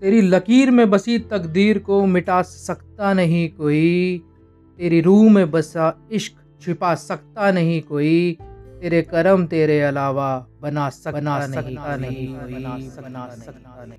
तेरी लकीर में बसी तकदीर को मिटा सकता नहीं कोई। तेरी रूह में बसा इश्क छिपा सकता नहीं कोई। तेरे करम तेरे अलावा बना सकना नहीं बना सकना नहीं।